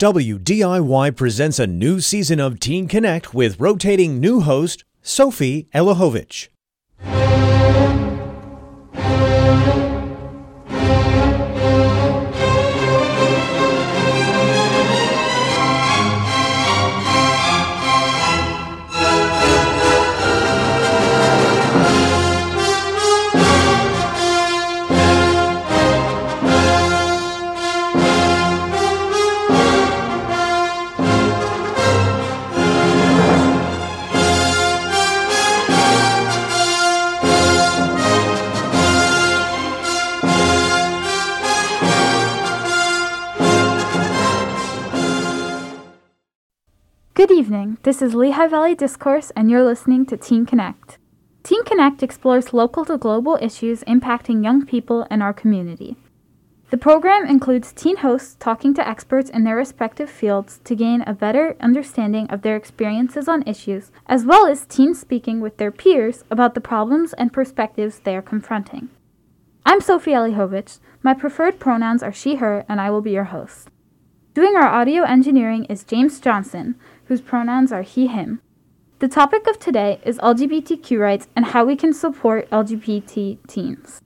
WDIY presents a new season of Teen Connect with rotating new host Sophie Elijovich. This is Lehigh Valley Discourse, and you're listening to Teen Connect. Teen Connect explores local to global issues impacting young people in our community. The program includes teen hosts talking to experts in their respective fields to gain a better understanding of their experiences on issues, as well as teens speaking with their peers about the problems and perspectives they are confronting. I'm Sophie Elijovich. My preferred pronouns are she, her, and I will be your host. Doing our audio engineering is James Johnson, whose pronouns are he, him. The topic of today is LGBTQ rights and how we can support LGBT teens.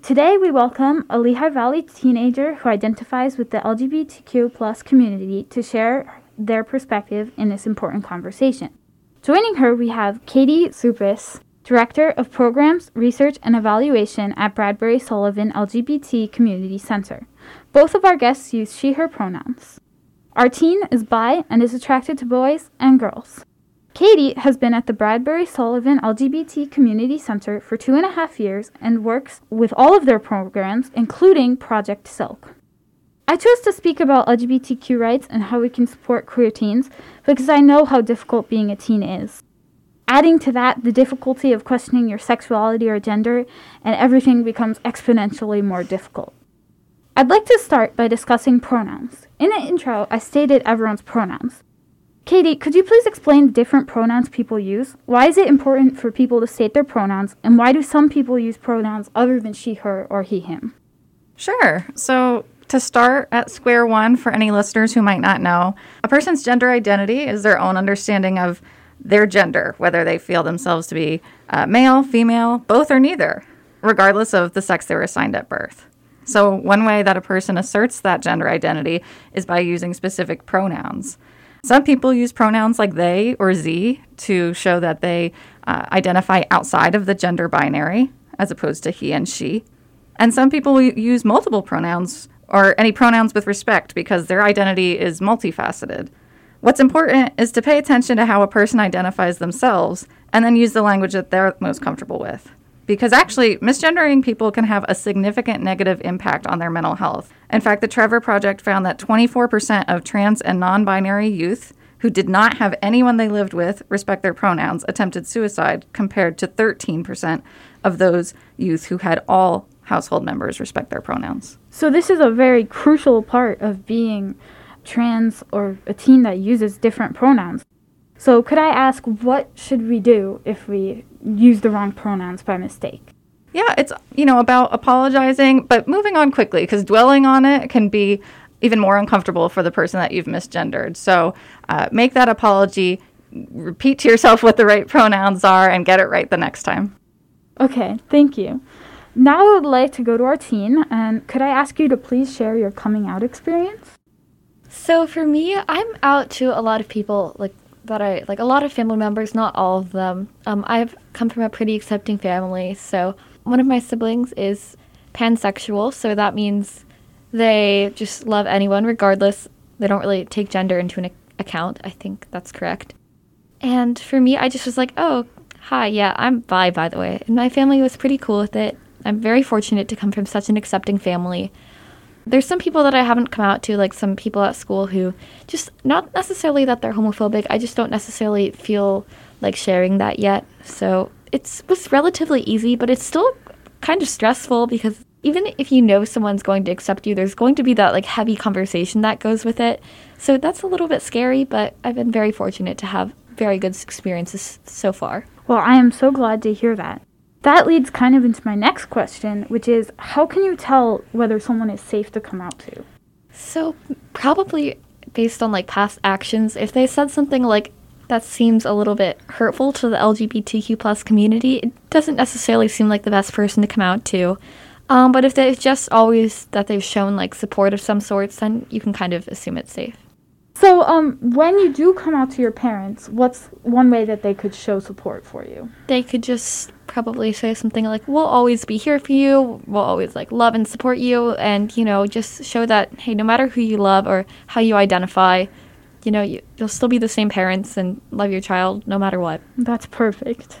Today, we welcome a Lehigh Valley teenager who identifies with the LGBTQ plus community to share their perspective in this important conversation. Joining her, we have Katie Suppes, Director of Programs, Research, and Evaluation at Bradbury Sullivan LGBT Community Center. Both of our guests use she, her pronouns. Our teen is bi and is attracted to boys and girls. Katie has been at the Bradbury Sullivan LGBT Community Center for two and a half years and works with all of their programs, including Project Silk. I chose to speak about LGBTQ rights and how we can support queer teens because I know how difficult being a teen is. Adding to that the difficulty of questioning your sexuality or gender, and everything becomes exponentially more difficult. I'd like to start by discussing pronouns. In the intro, I stated everyone's pronouns. Katie, could you please explain different pronouns people use? Why is it important for people to state their pronouns, and why do some people use pronouns other than she, her, or he, him? Sure. So, to start at square one, for any listeners who might not know, a person's gender identity is their own understanding of their gender, whether they feel themselves to be uh, male, female, both, or neither, regardless of the sex they were assigned at birth. So, one way that a person asserts that gender identity is by using specific pronouns. Some people use pronouns like they or z to show that they uh, identify outside of the gender binary, as opposed to he and she. And some people use multiple pronouns or any pronouns with respect because their identity is multifaceted. What's important is to pay attention to how a person identifies themselves and then use the language that they're most comfortable with because actually, misgendering people can have a significant negative impact on their mental health. In fact, the Trevor Project found that 24% of trans and non binary youth who did not have anyone they lived with respect their pronouns attempted suicide, compared to 13% of those youth who had all household members respect their pronouns. So, this is a very crucial part of being trans or a teen that uses different pronouns. So, could I ask what should we do if we use the wrong pronouns by mistake? Yeah, it's you know about apologizing, but moving on quickly because dwelling on it can be even more uncomfortable for the person that you've misgendered. So, uh, make that apology, repeat to yourself what the right pronouns are, and get it right the next time. Okay, thank you. Now I would like to go to our teen, and could I ask you to please share your coming out experience? So for me, I'm out to a lot of people like that I like a lot of family members, not all of them. Um, I've come from a pretty accepting family, so one of my siblings is pansexual, so that means they just love anyone regardless. They don't really take gender into an account. I think that's correct. And for me, I just was like, oh, hi, yeah, I'm bi, by the way. And my family was pretty cool with it. I'm very fortunate to come from such an accepting family. There's some people that I haven't come out to, like some people at school who just not necessarily that they're homophobic. I just don't necessarily feel like sharing that yet. So it was relatively easy, but it's still kind of stressful because even if you know someone's going to accept you, there's going to be that like heavy conversation that goes with it. So that's a little bit scary, but I've been very fortunate to have very good experiences so far. Well, I am so glad to hear that. That leads kind of into my next question, which is how can you tell whether someone is safe to come out to? So, probably based on like past actions, if they said something like that seems a little bit hurtful to the LGBTQ plus community, it doesn't necessarily seem like the best person to come out to. Um, but if they've just always that they've shown like support of some sorts, then you can kind of assume it's safe. So, um, when you do come out to your parents, what's one way that they could show support for you? They could just probably say something like, "We'll always be here for you. We'll always like love and support you," and you know, just show that hey, no matter who you love or how you identify, you know, you, you'll still be the same parents and love your child no matter what. That's perfect.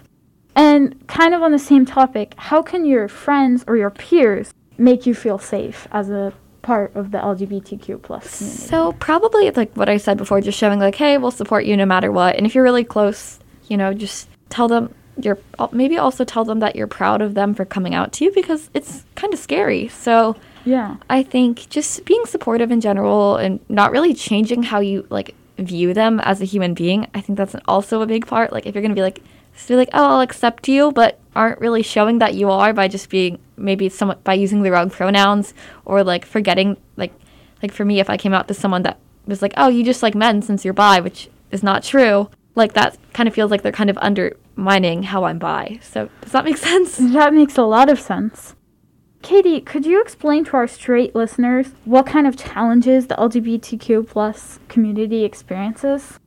And kind of on the same topic, how can your friends or your peers make you feel safe as a part of the LGBTQ plus community? So probably like what I said before, just showing like, hey, we'll support you no matter what. And if you're really close, you know, just tell them you're maybe also tell them that you're proud of them for coming out to you because it's kind of scary. So yeah, I think just being supportive in general and not really changing how you like view them as a human being. I think that's also a big part. Like if you're gonna be like, be like, oh, I'll accept you, but aren't really showing that you are by just being maybe it's somewhat by using the wrong pronouns or like forgetting like like for me if I came out to someone that was like, oh, you just like men since you're bi, which is not true. Like that kind of feels like they're kind of undermining how I'm bi. So does that make sense? That makes a lot of sense. Katie, could you explain to our straight listeners what kind of challenges the LGBTQ plus community experiences?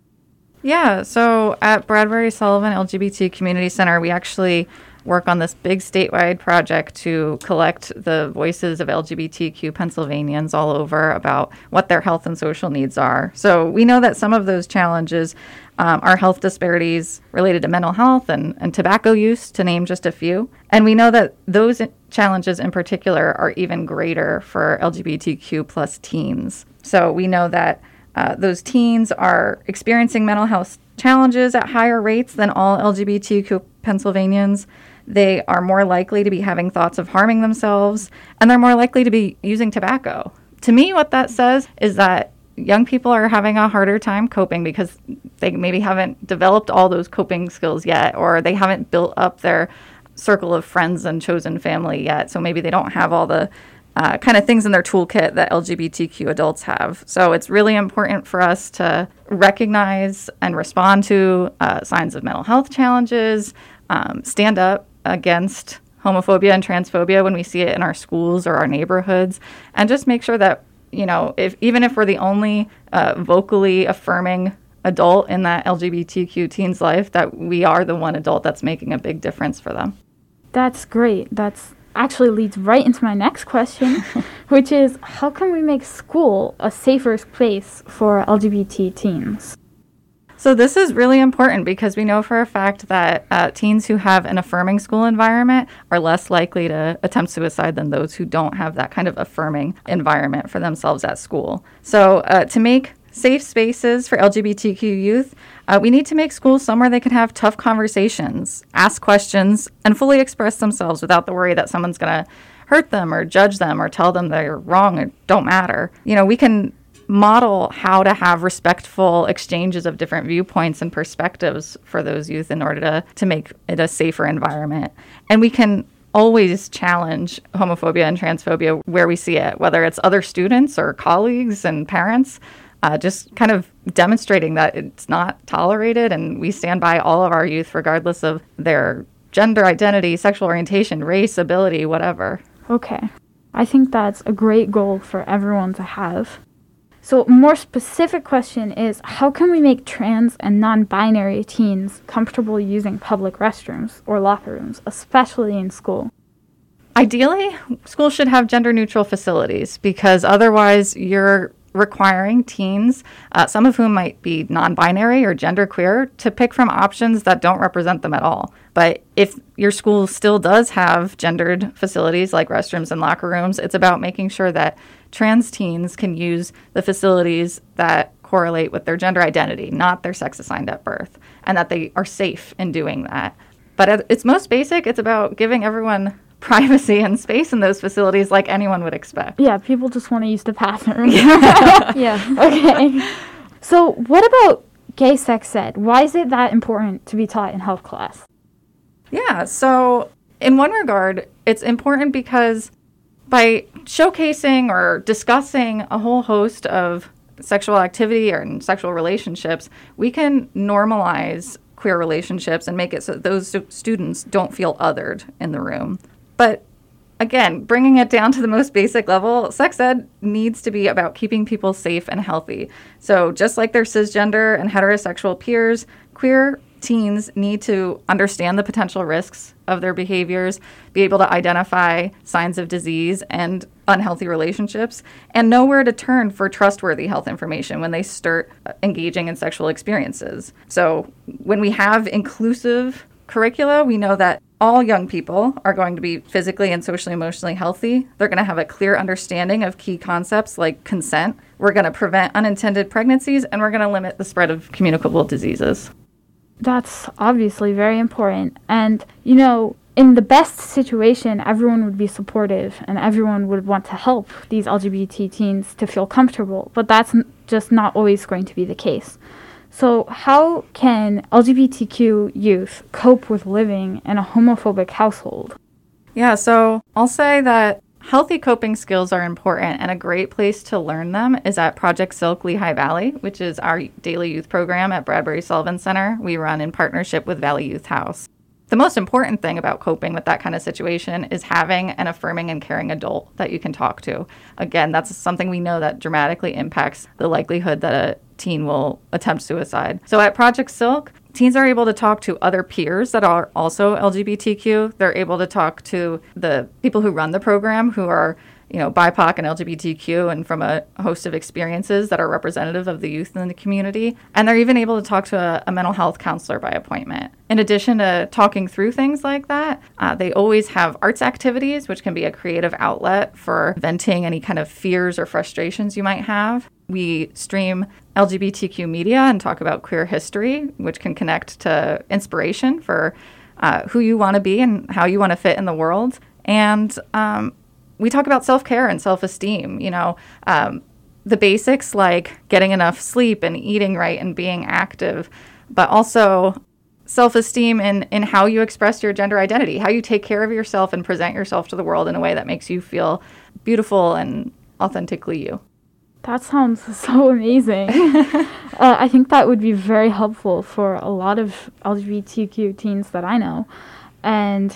Yeah, so at Bradbury Sullivan LGBT Community Center, we actually work on this big statewide project to collect the voices of LGBTQ Pennsylvanians all over about what their health and social needs are. So we know that some of those challenges um, are health disparities related to mental health and, and tobacco use, to name just a few. And we know that those challenges in particular are even greater for LGBTQ plus teens. So we know that uh, those teens are experiencing mental health challenges at higher rates than all LGBTQ Pennsylvanians. They are more likely to be having thoughts of harming themselves, and they're more likely to be using tobacco. To me, what that says is that young people are having a harder time coping because they maybe haven't developed all those coping skills yet, or they haven't built up their circle of friends and chosen family yet. So maybe they don't have all the uh, kind of things in their toolkit that LGBTQ adults have. So it's really important for us to recognize and respond to uh, signs of mental health challenges, um, stand up against homophobia and transphobia when we see it in our schools or our neighborhoods, and just make sure that you know, if even if we're the only uh, vocally affirming adult in that LGBTQ teen's life, that we are the one adult that's making a big difference for them. That's great. That's actually leads right into my next question, which is how can we make school a safer place for LGBT teens? So, this is really important because we know for a fact that uh, teens who have an affirming school environment are less likely to attempt suicide than those who don't have that kind of affirming environment for themselves at school. So, uh, to make safe spaces for LGBTQ youth, uh, we need to make schools somewhere they can have tough conversations, ask questions, and fully express themselves without the worry that someone's going to hurt them or judge them or tell them they're wrong or don't matter. You know, we can model how to have respectful exchanges of different viewpoints and perspectives for those youth in order to, to make it a safer environment. And we can always challenge homophobia and transphobia where we see it, whether it's other students or colleagues and parents. Uh, just kind of demonstrating that it's not tolerated and we stand by all of our youth regardless of their gender identity, sexual orientation, race, ability, whatever. Okay. I think that's a great goal for everyone to have. So, more specific question is how can we make trans and non binary teens comfortable using public restrooms or locker rooms, especially in school? Ideally, schools should have gender neutral facilities because otherwise you're requiring teens, uh, some of whom might be non binary or genderqueer, to pick from options that don't represent them at all. But if your school still does have gendered facilities like restrooms and locker rooms, it's about making sure that trans teens can use the facilities that correlate with their gender identity, not their sex assigned at birth, and that they are safe in doing that. But at its most basic, it's about giving everyone privacy and space in those facilities like anyone would expect. Yeah, people just want to use the bathroom. yeah. Okay. So, what about gay sex ed? Why is it that important to be taught in health class? Yeah, so in one regard, it's important because by showcasing or discussing a whole host of sexual activity or sexual relationships, we can normalize queer relationships and make it so those students don't feel othered in the room. But again, bringing it down to the most basic level, sex ed needs to be about keeping people safe and healthy. So, just like their cisgender and heterosexual peers, queer teens need to understand the potential risks of their behaviors, be able to identify signs of disease and unhealthy relationships, and know where to turn for trustworthy health information when they start uh, engaging in sexual experiences. So, when we have inclusive curricula, we know that all young people are going to be physically and socially emotionally healthy. They're going to have a clear understanding of key concepts like consent. We're going to prevent unintended pregnancies and we're going to limit the spread of communicable diseases. That's obviously very important. And, you know, in the best situation, everyone would be supportive and everyone would want to help these LGBT teens to feel comfortable. But that's just not always going to be the case. So, how can LGBTQ youth cope with living in a homophobic household? Yeah, so I'll say that healthy coping skills are important, and a great place to learn them is at Project Silk Lehigh Valley, which is our daily youth program at Bradbury Sullivan Center. We run in partnership with Valley Youth House. The most important thing about coping with that kind of situation is having an affirming and caring adult that you can talk to. Again, that's something we know that dramatically impacts the likelihood that a teen will attempt suicide. So at Project Silk, teens are able to talk to other peers that are also LGBTQ. They're able to talk to the people who run the program who are you know, BIPOC and LGBTQ and from a host of experiences that are representative of the youth in the community. And they're even able to talk to a, a mental health counselor by appointment. In addition to talking through things like that, uh, they always have arts activities, which can be a creative outlet for venting any kind of fears or frustrations you might have. We stream LGBTQ media and talk about queer history, which can connect to inspiration for uh, who you want to be and how you want to fit in the world. And um, we talk about self care and self esteem, you know, um, the basics like getting enough sleep and eating right and being active, but also self esteem in, in how you express your gender identity, how you take care of yourself and present yourself to the world in a way that makes you feel beautiful and authentically you. That sounds so amazing. uh, I think that would be very helpful for a lot of LGBTQ teens that I know. And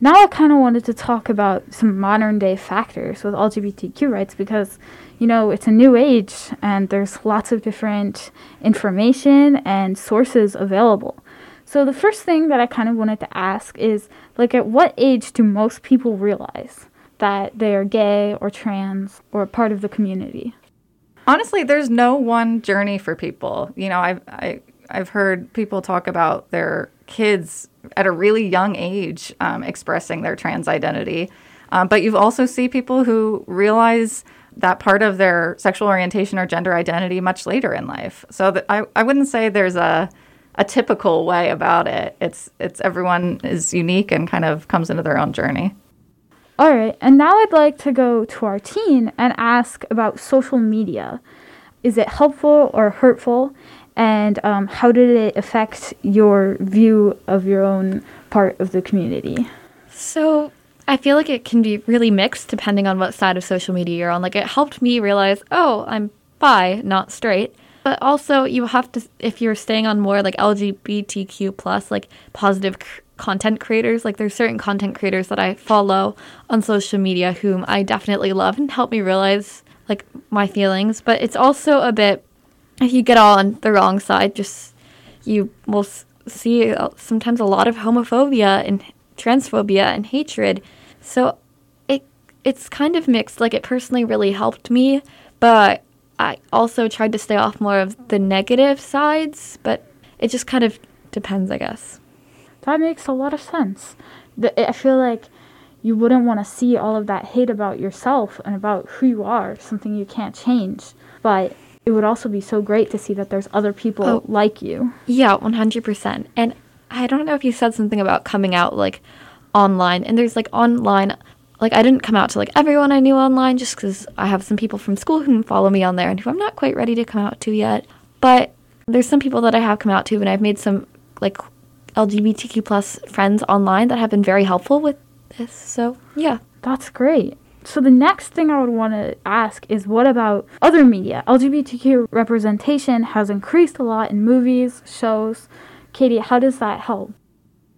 now I kind of wanted to talk about some modern day factors with LGBTQ rights because, you know, it's a new age and there's lots of different information and sources available. So the first thing that I kind of wanted to ask is like at what age do most people realize that they are gay or trans or part of the community? Honestly, there's no one journey for people. You know, I've I, I've heard people talk about their kids at a really young age um, expressing their trans identity. Um, but you also see people who realize that part of their sexual orientation or gender identity much later in life. So that I, I wouldn't say there's a a typical way about it. It's it's everyone is unique and kind of comes into their own journey. All right, and now I'd like to go to our teen and ask about social media. Is it helpful or hurtful? And um, how did it affect your view of your own part of the community? So I feel like it can be really mixed depending on what side of social media you're on. Like it helped me realize, oh, I'm bi, not straight. But also, you have to if you're staying on more like LGBTQ plus, like positive content creators. Like there's certain content creators that I follow on social media whom I definitely love and help me realize like my feelings. But it's also a bit if you get on the wrong side, just you will see uh, sometimes a lot of homophobia and transphobia and hatred. So it it's kind of mixed. Like it personally really helped me, but I also tried to stay off more of the negative sides. But it just kind of depends, I guess. That makes a lot of sense. The, I feel like you wouldn't want to see all of that hate about yourself and about who you are, something you can't change. But it would also be so great to see that there's other people oh, like you. Yeah, 100%. And I don't know if you said something about coming out like online and there's like online like I didn't come out to like everyone I knew online just cuz I have some people from school who follow me on there and who I'm not quite ready to come out to yet. But there's some people that I have come out to and I've made some like LGBTQ plus friends online that have been very helpful with this. So, yeah. That's great. So the next thing I would want to ask is what about other media? LGBTQ representation has increased a lot in movies, shows. Katie, how does that help?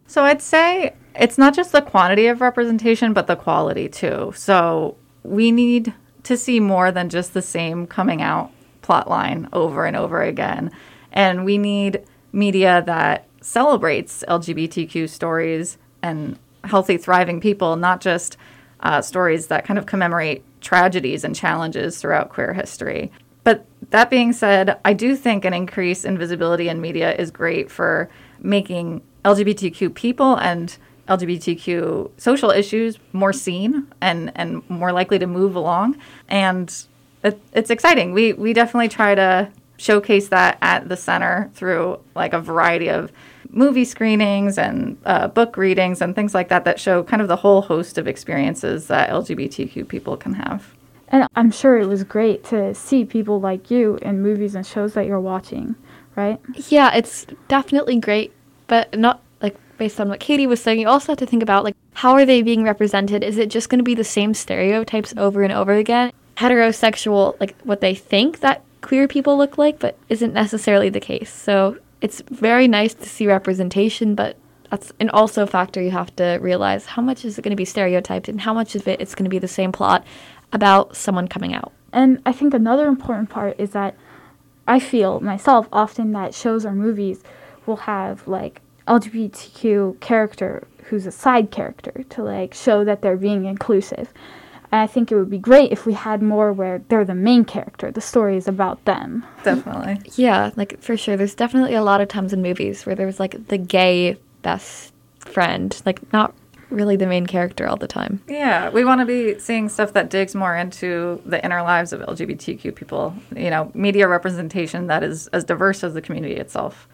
So I'd say it's not just the quantity of representation, but the quality too. So we need to see more than just the same coming out plot line over and over again. And we need media that celebrates LGBTQ stories and healthy, thriving people, not just uh, stories that kind of commemorate tragedies and challenges throughout queer history. But that being said, I do think an increase in visibility in media is great for making LGBTQ people and LGBTQ social issues more seen and, and more likely to move along. And it, it's exciting. We, we definitely try to showcase that at the center through like a variety of movie screenings and uh, book readings and things like that that show kind of the whole host of experiences that LGBTQ people can have. And I'm sure it was great to see people like you in movies and shows that you're watching, right? Yeah, it's definitely great, but not like based on what Katie was saying. You also have to think about like how are they being represented? Is it just going to be the same stereotypes over and over again? Heterosexual, like what they think that queer people look like, but isn't necessarily the case. So it's very nice to see representation, but that's an also factor you have to realize how much is it going to be stereotyped and how much of it it's going to be the same plot about someone coming out. And I think another important part is that I feel myself often that shows or movies will have like LGBTQ character who's a side character to like show that they're being inclusive. And I think it would be great if we had more where they're the main character. The story is about them. Definitely. Yeah, like for sure. There's definitely a lot of times in movies where there's like the gay best friend, like not really the main character all the time. Yeah, we want to be seeing stuff that digs more into the inner lives of LGBTQ people. You know, media representation that is as diverse as the community itself.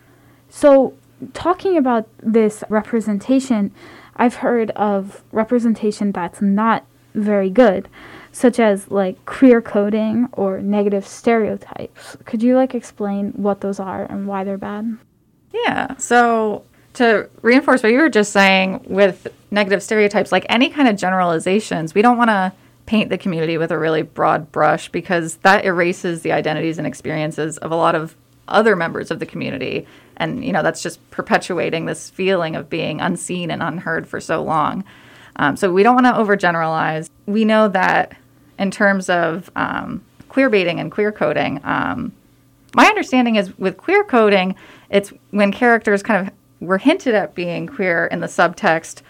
So, talking about this representation, I've heard of representation that's not very good, such as like queer coding or negative stereotypes. Could you like explain what those are and why they're bad? Yeah. So to reinforce what you were just saying with negative stereotypes, like any kind of generalizations, we don't want to paint the community with a really broad brush because that erases the identities and experiences of a lot of other members of the community. And, you know, that's just perpetuating this feeling of being unseen and unheard for so long. Um, so we don't want to overgeneralize. We know that in terms of um, queer baiting and queer coding, um, my understanding is with queer coding, it's when characters kind of were hinted at being queer in the subtext,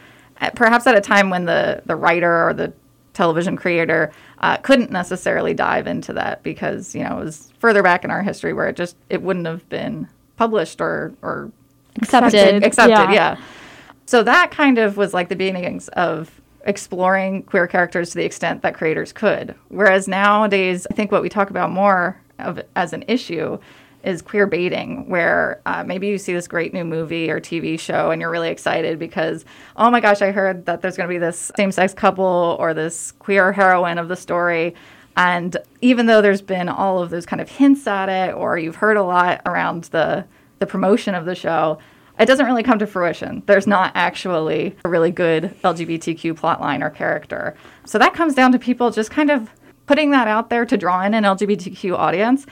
perhaps at a time when the, the writer or the television creator uh, couldn't necessarily dive into that because you know it was further back in our history where it just it wouldn't have been published or or Accepted. accepted Yeah. yeah. So that kind of was like the beginnings of exploring queer characters to the extent that creators could. Whereas nowadays, I think what we talk about more of as an issue is queer baiting, where uh, maybe you see this great new movie or TV show and you're really excited because, oh my gosh, I heard that there's going to be this same sex couple or this queer heroine of the story. And even though there's been all of those kind of hints at it, or you've heard a lot around the, the promotion of the show, it doesn't really come to fruition. There's not actually a really good LGBTQ plotline or character. So that comes down to people just kind of putting that out there to draw in an LGBTQ audience,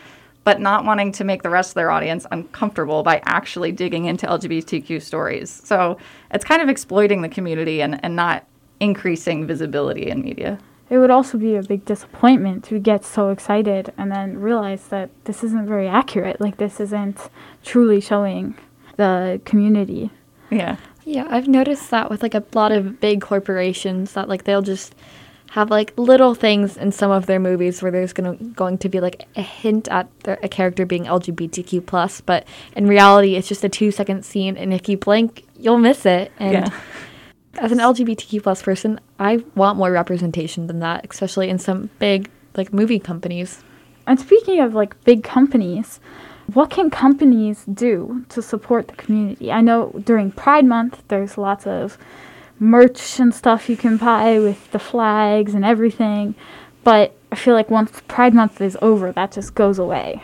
but not wanting to make the rest of their audience uncomfortable by actually digging into LGBTQ stories. So it's kind of exploiting the community and, and not increasing visibility in media. It would also be a big disappointment to get so excited and then realize that this isn't very accurate. Like, this isn't truly showing the community. Yeah. Yeah, I've noticed that with like a lot of big corporations that like they'll just have like little things in some of their movies where there's gonna going to be like a hint at their, a character being LGBTQ plus, but in reality it's just a two second scene, and if you blink, you'll miss it. And Yeah. as an LGBTQ plus person, I want more representation than that, especially in some big like movie companies. And speaking of like big companies, what can companies do to support the community? I know during Pride Month, there's lots of merch and stuff you can buy with the flags and everything, but I feel like once Pride Month is over, that just goes away.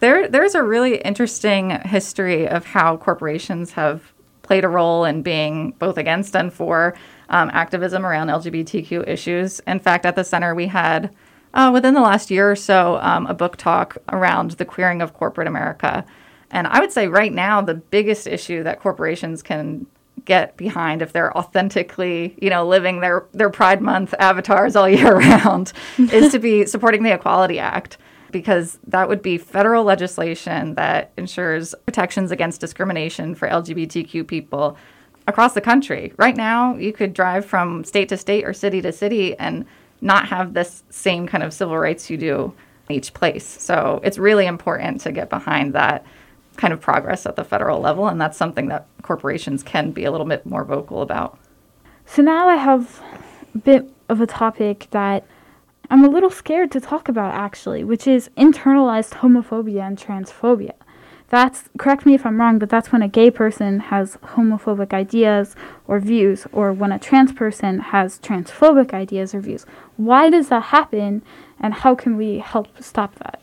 There, there's a really interesting history of how corporations have played a role in being both against and for um, activism around LGBTQ issues. In fact, at the center, we had uh, within the last year or so um, a book talk around the queering of corporate America. And I would say right now, the biggest issue that corporations can get behind if they're authentically, you know, living their, their Pride Month avatars all year round is to be supporting the Equality Act because that would be federal legislation that ensures protections against discrimination for LGBTQ people across the country. Right now, you could drive from state to state or city to city and not have this same kind of civil rights you do each place. So it's really important to get behind that kind of progress at the federal level, and that's something that corporations can be a little bit more vocal about. So now I have a bit of a topic that I'm a little scared to talk about actually, which is internalized homophobia and transphobia. That's correct me if I'm wrong, but that's when a gay person has homophobic ideas or views, or when a trans person has transphobic ideas or views. Why does that happen, and how can we help stop that?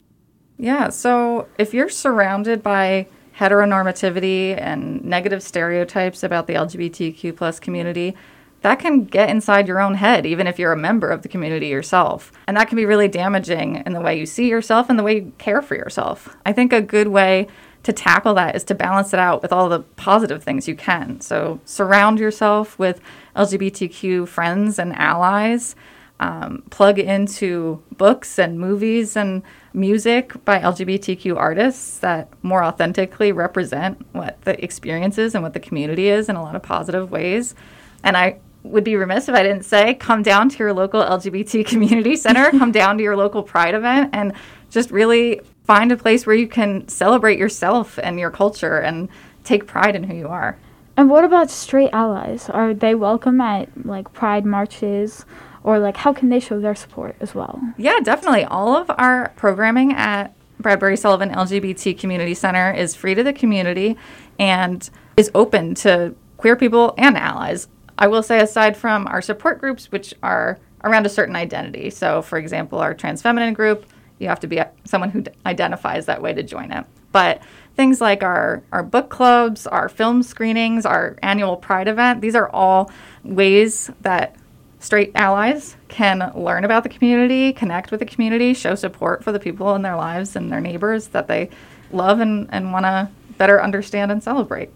Yeah, so if you're surrounded by heteronormativity and negative stereotypes about the LGBTQ plus community, that can get inside your own head, even if you're a member of the community yourself. And that can be really damaging in the way you see yourself and the way you care for yourself. I think a good way to tackle that is to balance it out with all the positive things you can. So surround yourself with LGBTQ friends and allies. Um, plug into books and movies and music by LGBTQ artists that more authentically represent what the experience is and what the community is in a lot of positive ways. And I would be remiss if I didn't say come down to your local LGBT community center, come down to your local pride event, and just really find a place where you can celebrate yourself and your culture and take pride in who you are. And what about straight allies? Are they welcome at like pride marches? Or like how can they show their support as well? Yeah, definitely. All of our programming at Bradbury Sullivan LGBT Community Center is free to the community and is open to queer people and allies. I will say, aside from our support groups, which are around a certain identity. So, for example, our trans feminine group, you have to be someone who identifies that way to join it. But things like our, our book clubs, our film screenings, our annual Pride event, these are all ways that straight allies can learn about the community, connect with the community, show support for the people in their lives and their neighbors that they love and, and want to better understand and celebrate.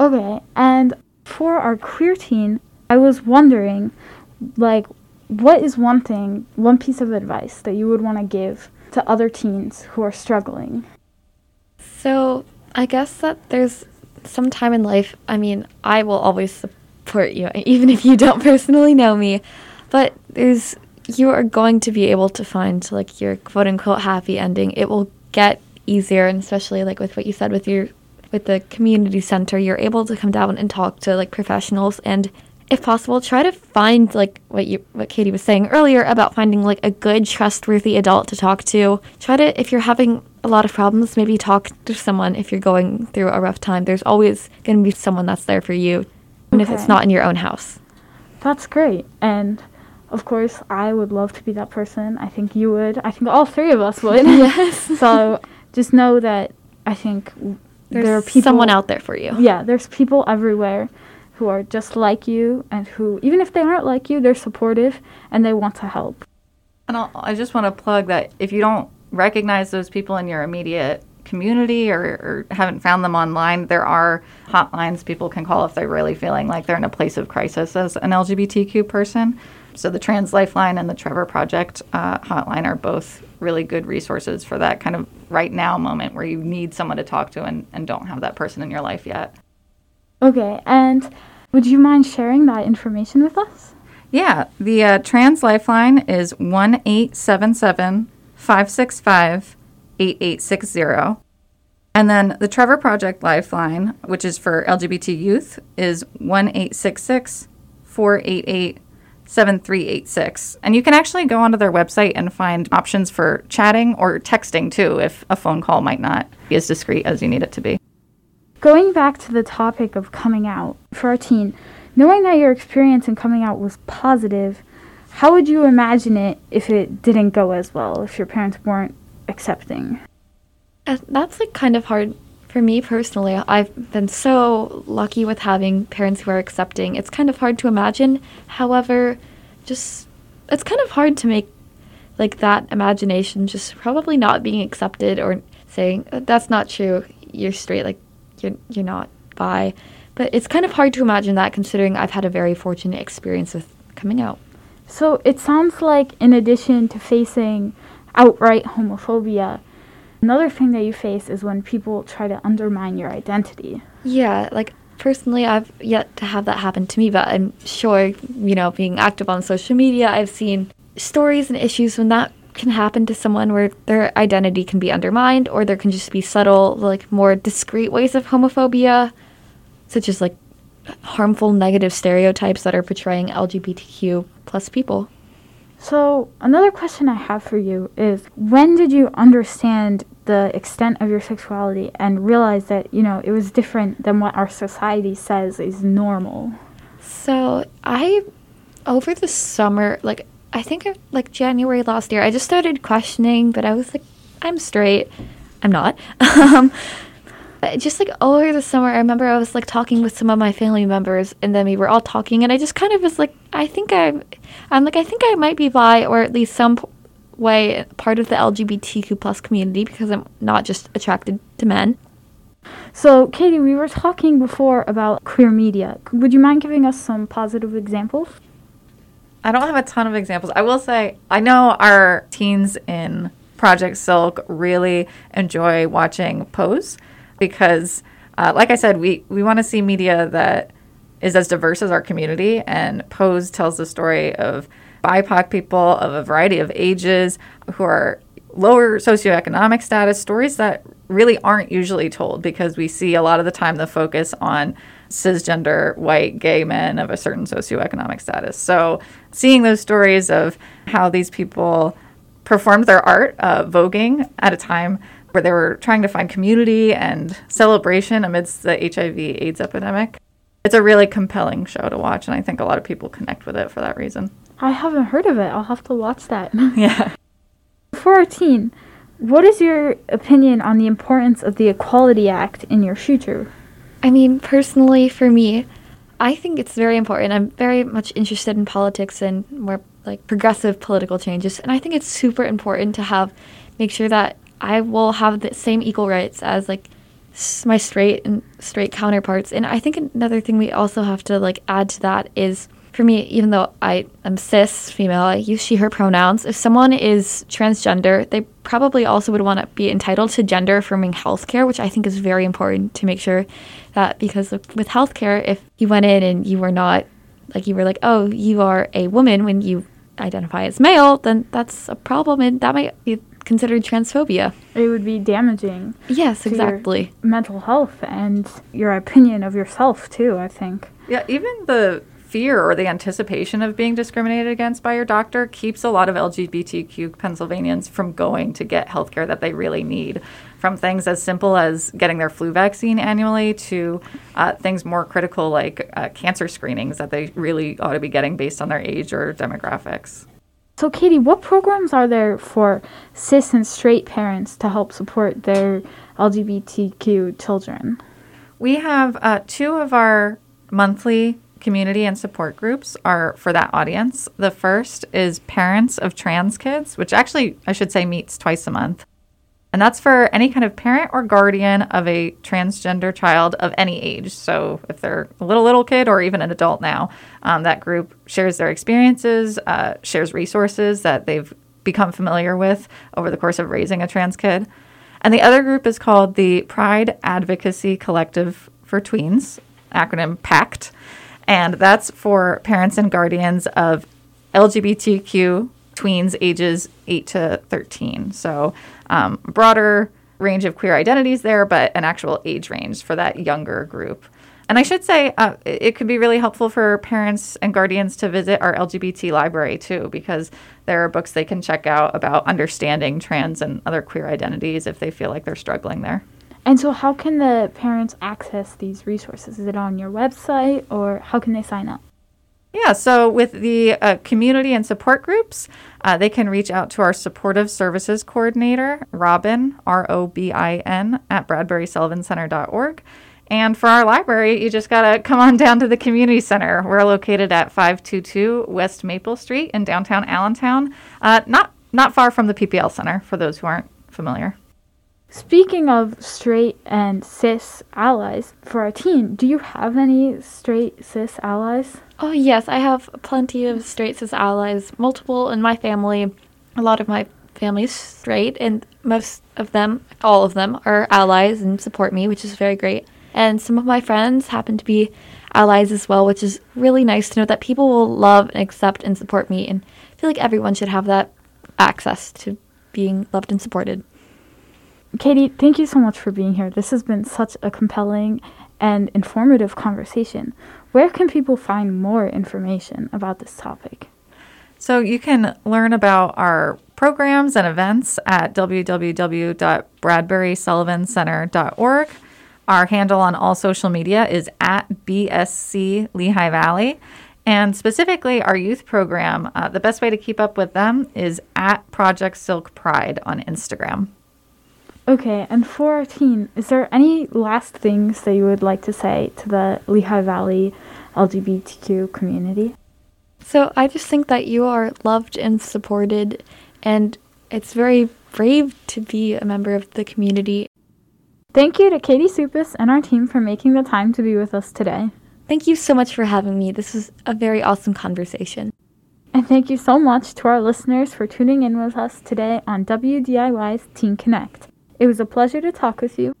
Okay, and for our queer teen, I was wondering, like, what is one thing, one piece of advice that you would want to give to other teens who are struggling? So, I guess that there's some time in life, I mean, I will always support you, even if you don't personally know me, but there's, you are going to be able to find, like, your quote unquote happy ending. It will get easier, and especially, like, with what you said with your with the community center, you're able to come down and talk to like professionals and if possible, try to find like what you what Katie was saying earlier about finding like a good trustworthy adult to talk to. Try to if you're having a lot of problems, maybe talk to someone if you're going through a rough time. There's always going to be someone that's there for you, even okay. if it's not in your own house. That's great. And of course, I would love to be that person. I think you would. I think all three of us would. yes. so just know that I think there's there are people, someone out there for you. Yeah, there's people everywhere who are just like you and who, even if they aren't like you, they're supportive and they want to help. And I'll, i just want to plug that if you don't recognize those people in your immediate community or, or, haven't found them online, there are hotlines people can call if they're really feeling like they're in a place of crisis as an LGBTQ person. So the Trans Lifeline and the Trevor Project uh, hotline are both really good resources for that kind of right now moment where you need someone to talk to and, and don't have that person in your life yet. Okay, and would you mind sharing that information with us? Yeah, the uh, Trans Lifeline is 1 877 565 8860. And then the Trevor Project Lifeline, which is for LGBT youth, is 1 866 488 7386. And you can actually go onto their website and find options for chatting or texting too, if a phone call might not be as discreet as you need it to be. Going back to the topic of coming out for our teen, knowing that your experience in coming out was positive, how would you imagine it if it didn't go as well, if your parents weren't accepting? Uh, that's like kind of hard For me personally, I've been so lucky with having parents who are accepting. It's kind of hard to imagine. However, just it's kind of hard to make like that imagination just probably not being accepted or saying that's not true. You're straight like you're you're not bi. But it's kind of hard to imagine that considering I've had a very fortunate experience with coming out. So it sounds like, in addition to facing outright homophobia, another thing that you face is when people try to undermine your identity. Yeah, like personally, I've yet to have that happen to me, but I'm sure, you know, being active on social media, I've seen stories and issues when that can happen to someone where their identity can be undermined, or there can just be subtle, like more discreet ways of homophobia, such as like harmful negative stereotypes that are portraying LGBTQ plus people. So, another question I have for you is when did you understand the extent of your sexuality and realize that, you know, it was different than what our society says is normal? So, I, over the summer, like, I think like January last year, I just started questioning, but I was like, I'm straight. I'm not. um, just like over the summer, I remember I was like talking with some of my family members, and then we were all talking, and I just kind of was like, I think I'm, I'm like, I think I might be bi, or at least some p- way part of the LGBTQ plus community because I'm not just attracted to men. So, Katie, we were talking before about queer media. Would you mind giving us some positive examples? I don't have a ton of examples. I will say I know our teens in Project Silk really enjoy watching Pose because, uh, like I said, we, we want to see media that is as diverse as our community. And Pose tells the story of BIPOC people of a variety of ages who are lower socioeconomic status, stories that really aren't usually told because we see a lot of the time the focus on cisgender white gay men of a certain socioeconomic status. So seeing those stories of how these people performed their art, uh, voguing at a time where they were trying to find community and celebration amidst the HIV AIDS epidemic. It's a really compelling show to watch, and I think a lot of people connect with it for that reason. I haven't heard of it. I'll have to watch that. Yeah. For our teen, what is your opinion on the importance of the Equality Act in your future? I mean, personally, for me, I think it's very important. I'm very much interested in politics and more like progressive political changes, and I think it's super important to have make sure that I will have the same equal rights as like my straight and straight counterparts. And I think another thing we also have to like add to that is for me, even though I am cis female, I use she, her pronouns. If someone is transgender, they probably also would want to be entitled to gender affirming healthcare, which I think is very important to make sure that because with healthcare, if you went in and you were not, like, you were like, oh, you are a woman when you identify as male, then that's a problem and that might be considered transphobia. It would be damaging. Yes, exactly. mental health and your opinion of yourself too, I think. Yeah, even the fear or the anticipation of being discriminated against by your doctor keeps a lot of LGBTQ Pennsylvanians from going to get healthcare that they really need. From things as simple as getting their flu vaccine annually to uh, things more critical like uh, cancer screenings that they really ought to be getting based on their age or demographics. So, Katie, what programs are there for cis and straight parents to help support their LGBTQ children? We have uh, two of our monthly community and support groups are for that audience. The first is Parents of Trans Kids, which actually, I should say, meets twice a month. And that's for any kind of parent or guardian of a transgender child of any age. So if they're a little, little kid or even an adult now, um, that group shares their experiences, uh, shares resources that they've become familiar with over the course of raising a trans kid. And the other group is called the Pride Advocacy Collective for Tweens, acronym PACT. And that's for parents and guardians of LGBTQ tweens ages 8 to 13. So, um, broader range of queer identities there, but an actual age range for that younger group. And I should say, uh, it could be really helpful for parents and guardians to visit our LGBT library too, because there are books they can check out about understanding trans and other queer identities if they feel like they're struggling there. And so, how can the parents access these resources? Is it on your website or how can they sign up? Yeah, so with the uh, community and support groups, uh, they can reach out to our supportive services coordinator, Robin, R O B I N, at bradburysullivancenter.org. And for our library, you just got to come on down to the community center. We're located at 522 West Maple Street in downtown Allentown, uh, not, not far from the PPL Center, for those who aren't familiar. Speaking of straight and cis allies for our team, do you have any straight cis allies? Oh, yes, I have plenty of straight cis allies, multiple in my family. A lot of my family's straight, and most of them, all of them, are allies and support me, which is very great. And some of my friends happen to be allies as well, which is really nice to know that people will love and accept and support me. And I feel like everyone should have that access to being loved and supported. Katie, thank you so much for being here. This has been such a compelling and informative conversation. Where can people find more information about this topic? So you can learn about our programs and events at www.bradburysullivancenter.org. Our handle on all social media is at BSC Lehigh Valley. And specifically, our youth program, uh, the best way to keep up with them is at Project Silk Pride on Instagram. Okay, and for our team, is there any last things that you would like to say to the Lehigh Valley LGBTQ community? So I just think that you are loved and supported, and it's very brave to be a member of the community. Thank you to Katie Suppes and our team for making the time to be with us today. Thank you so much for having me. This was a very awesome conversation. And thank you so much to our listeners for tuning in with us today on WDIY's Teen Connect. It was a pleasure to talk with you.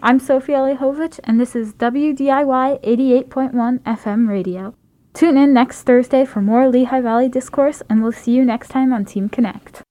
I'm Sophie Elijovich, and this is WDIY 88.1 FM radio. Tune in next Thursday for more Lehigh Valley discourse, and we'll see you next time on Teen Connect.